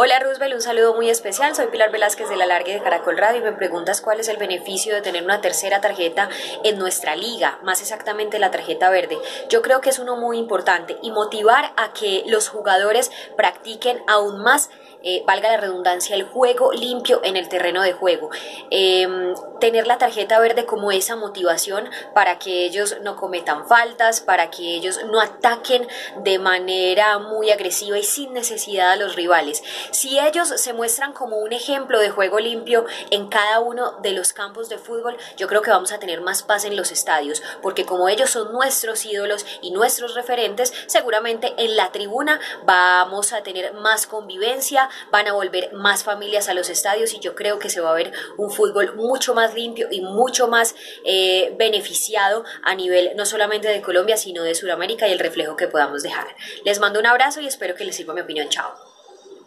Hola Roosevelt, un saludo muy especial. Soy Pilar Velázquez de la Largue de Caracol Radio y me preguntas cuál es el beneficio de tener una tercera tarjeta en nuestra liga, más exactamente la tarjeta verde. Yo creo que es uno muy importante y motivar a que los jugadores practiquen aún más eh, valga la redundancia, el juego limpio en el terreno de juego. Em, tener la tarjeta verde como esa motivación para que ellos no cometan faltas, para que ellos no ataquen de manera muy agresiva y sin necesidad a los rivales. Si ellos se muestran como un ejemplo de juego limpio en cada uno de los campos de fútbol, yo creo que vamos a tener más paz en los estadios, porque como ellos son nuestros ídolos y nuestros referentes, seguramente en la tribuna vamos a tener más convivencia, van a volver más familias a los estadios y yo creo que se va a ver un fútbol mucho más limpio y mucho más eh, beneficiado a nivel no solamente de Colombia, sino de Sudamérica y el reflejo que podamos dejar. Les mando un abrazo y espero que les sirva mi opinión. Chao.